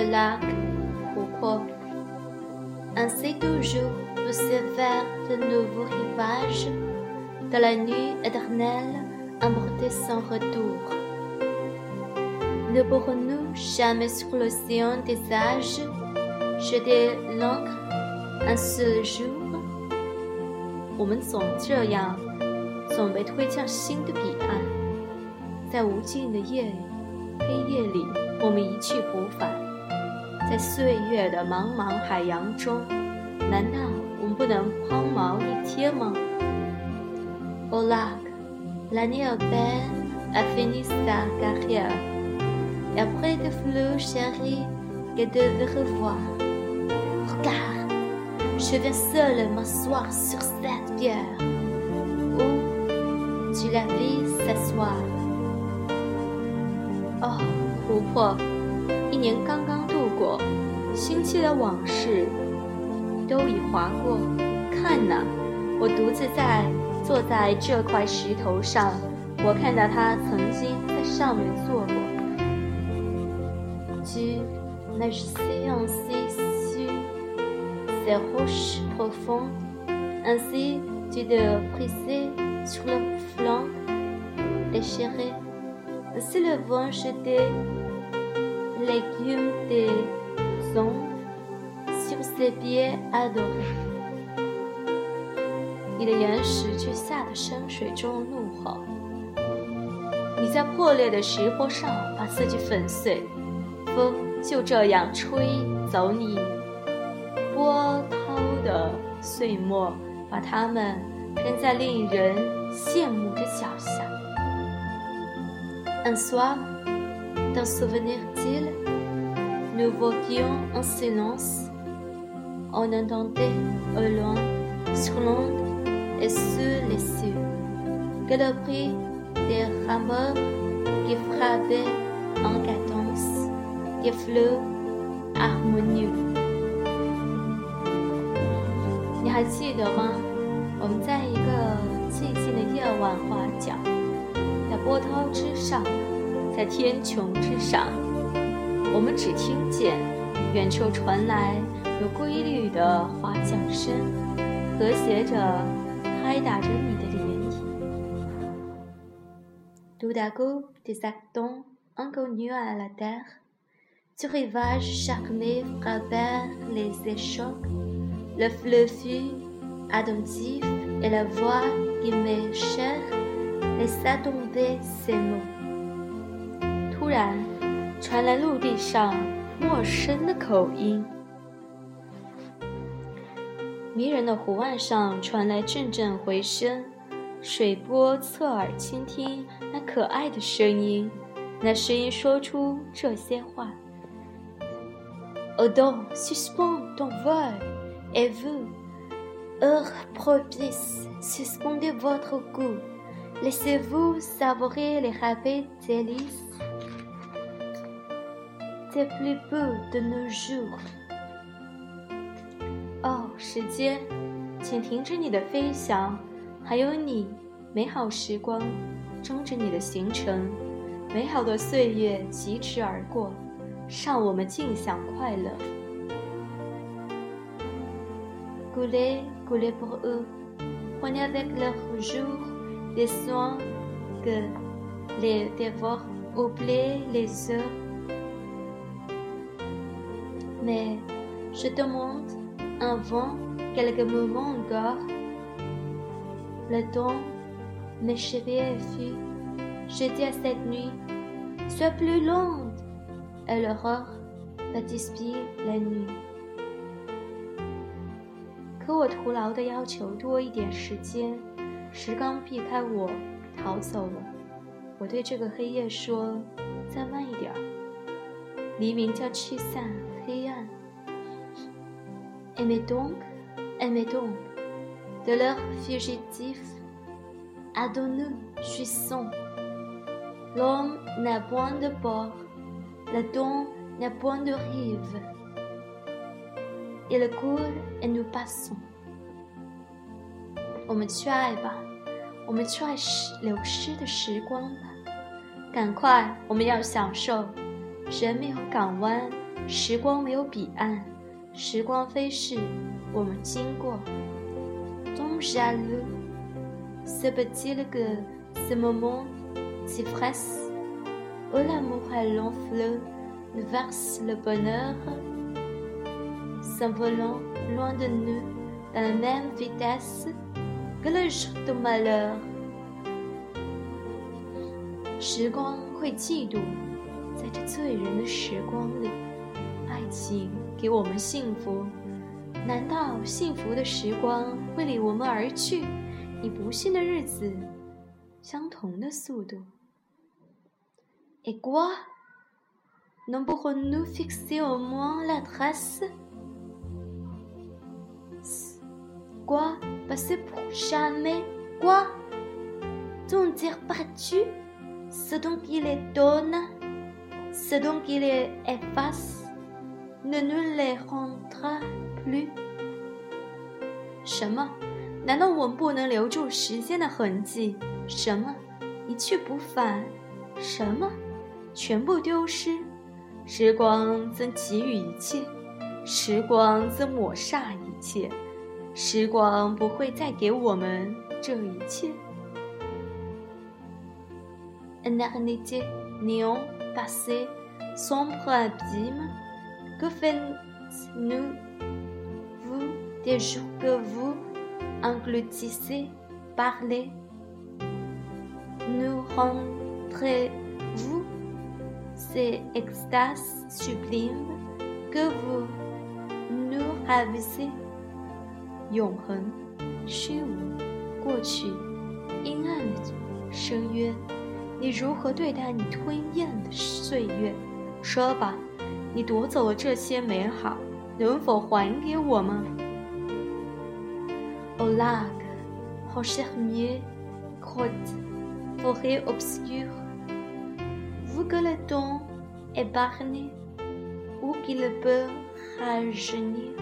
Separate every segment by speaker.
Speaker 1: le lac, pourquoi Ainsi toujours pousser vers de nouveaux rivages, de la nuit éternelle, emporter sans retour. Ne pourrons-nous jamais sur l'océan des âges jeter l'ancre un seul jour 我们总这样，总被推向新的彼岸，在无尽的夜黑夜里，我们一去不返。 在岁月的茫茫海洋中，难道我们不能抛锚一天吗？Au lac, l'année urbaine a fini sa carrière. Et après de fleurs chéries que de revoir. Regarde, je viens seul m'asseoir sur cette pierre où tu la vis s'asseoir. 哦，湖泊，一年刚刚度 过，新期的往事都已划过。看呐，我独自在坐在这块石头上，我看到他曾经在上面坐过。Tu nageais ainsi sur ces roches profondes, ainsi tu te pressais sur le flanc déchiré, ainsi le vent jetait l'écume des ondes sur ses pieds adorés. 你的岩石去下的深水中怒吼，你在破裂的石坡上把自己粉碎。风就这样吹走你波涛的碎末，把它们扔在令人羡慕的脚下。Un soir, d'un souvenir d'île, nous voguions en silence. On entendait au loin, sur l'onde et sur les cieux, que le bruit des rameurs qui frappaient en cadence. des fleurs harmonieux。你还记得吗？我们在一个寂静的夜晚划桨，在波涛之上，在天穹之上， 我们只听见远处传来有规律的划桨声，和谐着拍打着你的涟漪。Tout à coup, des acteurs inconnus à la terre. Ce rivage charmé frappèrent les échocs. Le fleuve fut attentif et la voix qui m'est chère laissa tomber ses mots. 突然，传来陆地上陌生的口音。迷人的湖岸上传来阵阵回声，水波侧耳倾听那可爱的声音，那声音说出这些话。Odon, suspend ton vol, et vous, heure propice, suspendez votre goût. Laissez-vous savourer les rapides délices des plus beau de nos jours. 哦，时间，请停止你的飞翔，还有你，美好时光，终止你的行程，美好的岁月疾驰而过。让我们尽享快乐。Coulez, coulez pour eux, prenez avec leurs jours les soins que les dévorent, oubliez les heures. Mais je demande un vent quelques moments encore. Le temps, mes cheveux fut, je dis à cette nuit, sois plus longue. Elle aura la dispute la nuit。可我徒劳的要求多一点时间，时光避开我，逃走了。我对这个黑夜说：“再慢一点儿。”黎明将驱散黑暗。 Aimez donc, aimez donc, de leur fugitif, adonnons, jouissons. L'homme n'a point de bord. Le don n'a point de rive. Il coule et nous passons. 我们去爱吧，我们去爱时流失的时光吧。赶快，我们要享受。人没有港湾， 时光没有彼岸， 时光飞逝，我们经过。Ton jaloux, se peut-il que ce moment s'ivresse, où l'amour à l'enfleur nous verse le bonheur, s'envolant loin de nous dans la même vitesse que le jour de malheur？时光会嫉妒，在这醉人的时光里，爱情 给我们幸福。难道幸福的时光会离我们而去，以不幸的日子相同的速度？Et quoi? Ne pourrons-nous fixer au moins la trace? Quoi? Passer pour jamais? Quoi? T'en dire pas-tu? Ce dont il est donne, ce dont il est efface, ne nous les rendra 什么？难道我们不能留住时间的痕迹？什么？一去不返？什么？全部丢失？时光曾给予一切，时光曾抹煞一切，时光不会再给我们这一切。Un dernier néant passé, sombre abîme, que fait-nous? des jours que vous engloutissez, parlez. Nous rendrez-vous ces extases sublimes que vous nous ravissez 永恒、虚无、过去、阴暗的深渊，你如何对待你吞咽的岁月？说吧， 你夺走了这些美好，能否还给我吗？au large, rocher mieux, grotte, forêt obscure. Vous que le temps épargné, ou qu'il peut rajeunir,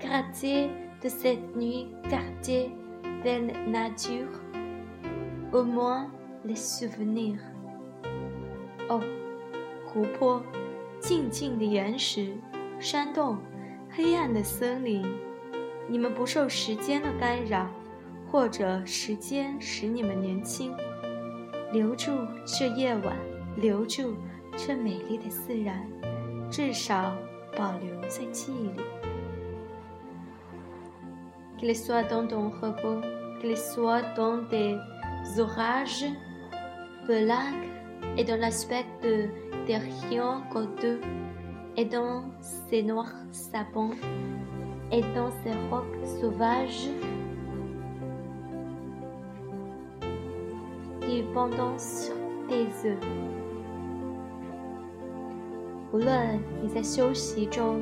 Speaker 1: gratter de cette nuit gardée belle nature, au moins les souvenirs. Oh, 湖泊， 静静的岩石，山洞，黑暗的森林。你们不受时间的干扰，或者时间使你们年轻。留住这夜晚，留住这美丽的自然，至少保留在记忆里。Qu'il soit dans ton repos, qu'il soit dans des orages, blagues, et dans l'aspect de des rions cordeux, et dans ces noirs sapins. et dans ces rocs sauvages qui pendant sur tes œufs。无论你在休息中，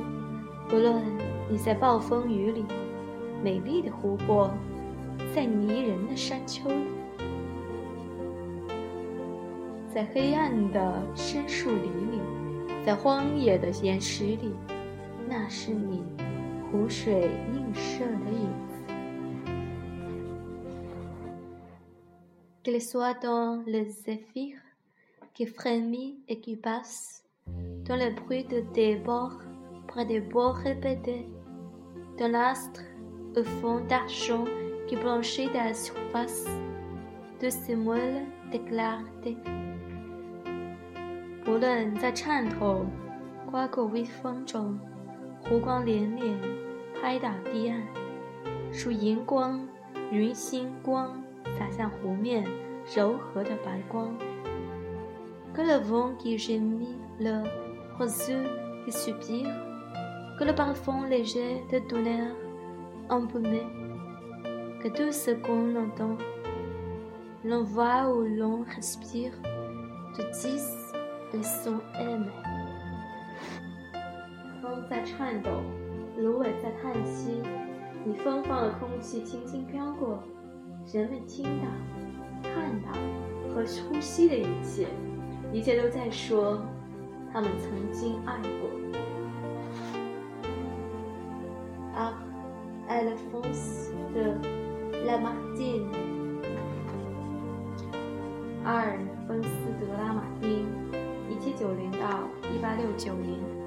Speaker 1: 不论你在暴风雨里，美丽的湖泊，在迷人的山丘里， 在黑暗的深树林里，在荒野的岩石里，那是你。湖水映射的影子。Qu'il soit dans le zéphyr qui frémit et qui passe, dans le bruit de tes bords, près des bords répétés, dans l'astre au fond d'argent qui blanchit à la surface de ces moules de clarté. 无论在颤抖、刮过微风中。湖光连连，拍打堤岸，如银光、云星光洒向湖面，柔和的白光。Que le vent qui gémit, le roseau qui soupire, que le parfum léger de tonnerre embaumé, que tout ce qu'on entend, l'on voit ou l'on respire, te dise. Le son aimé. 在颤抖，芦苇在叹息，你芬芳的空气轻轻飘过，人们听到、看到和呼吸的一切，一切都在说，他们曾经爱过。啊，Alphonse de Lamartine，九年。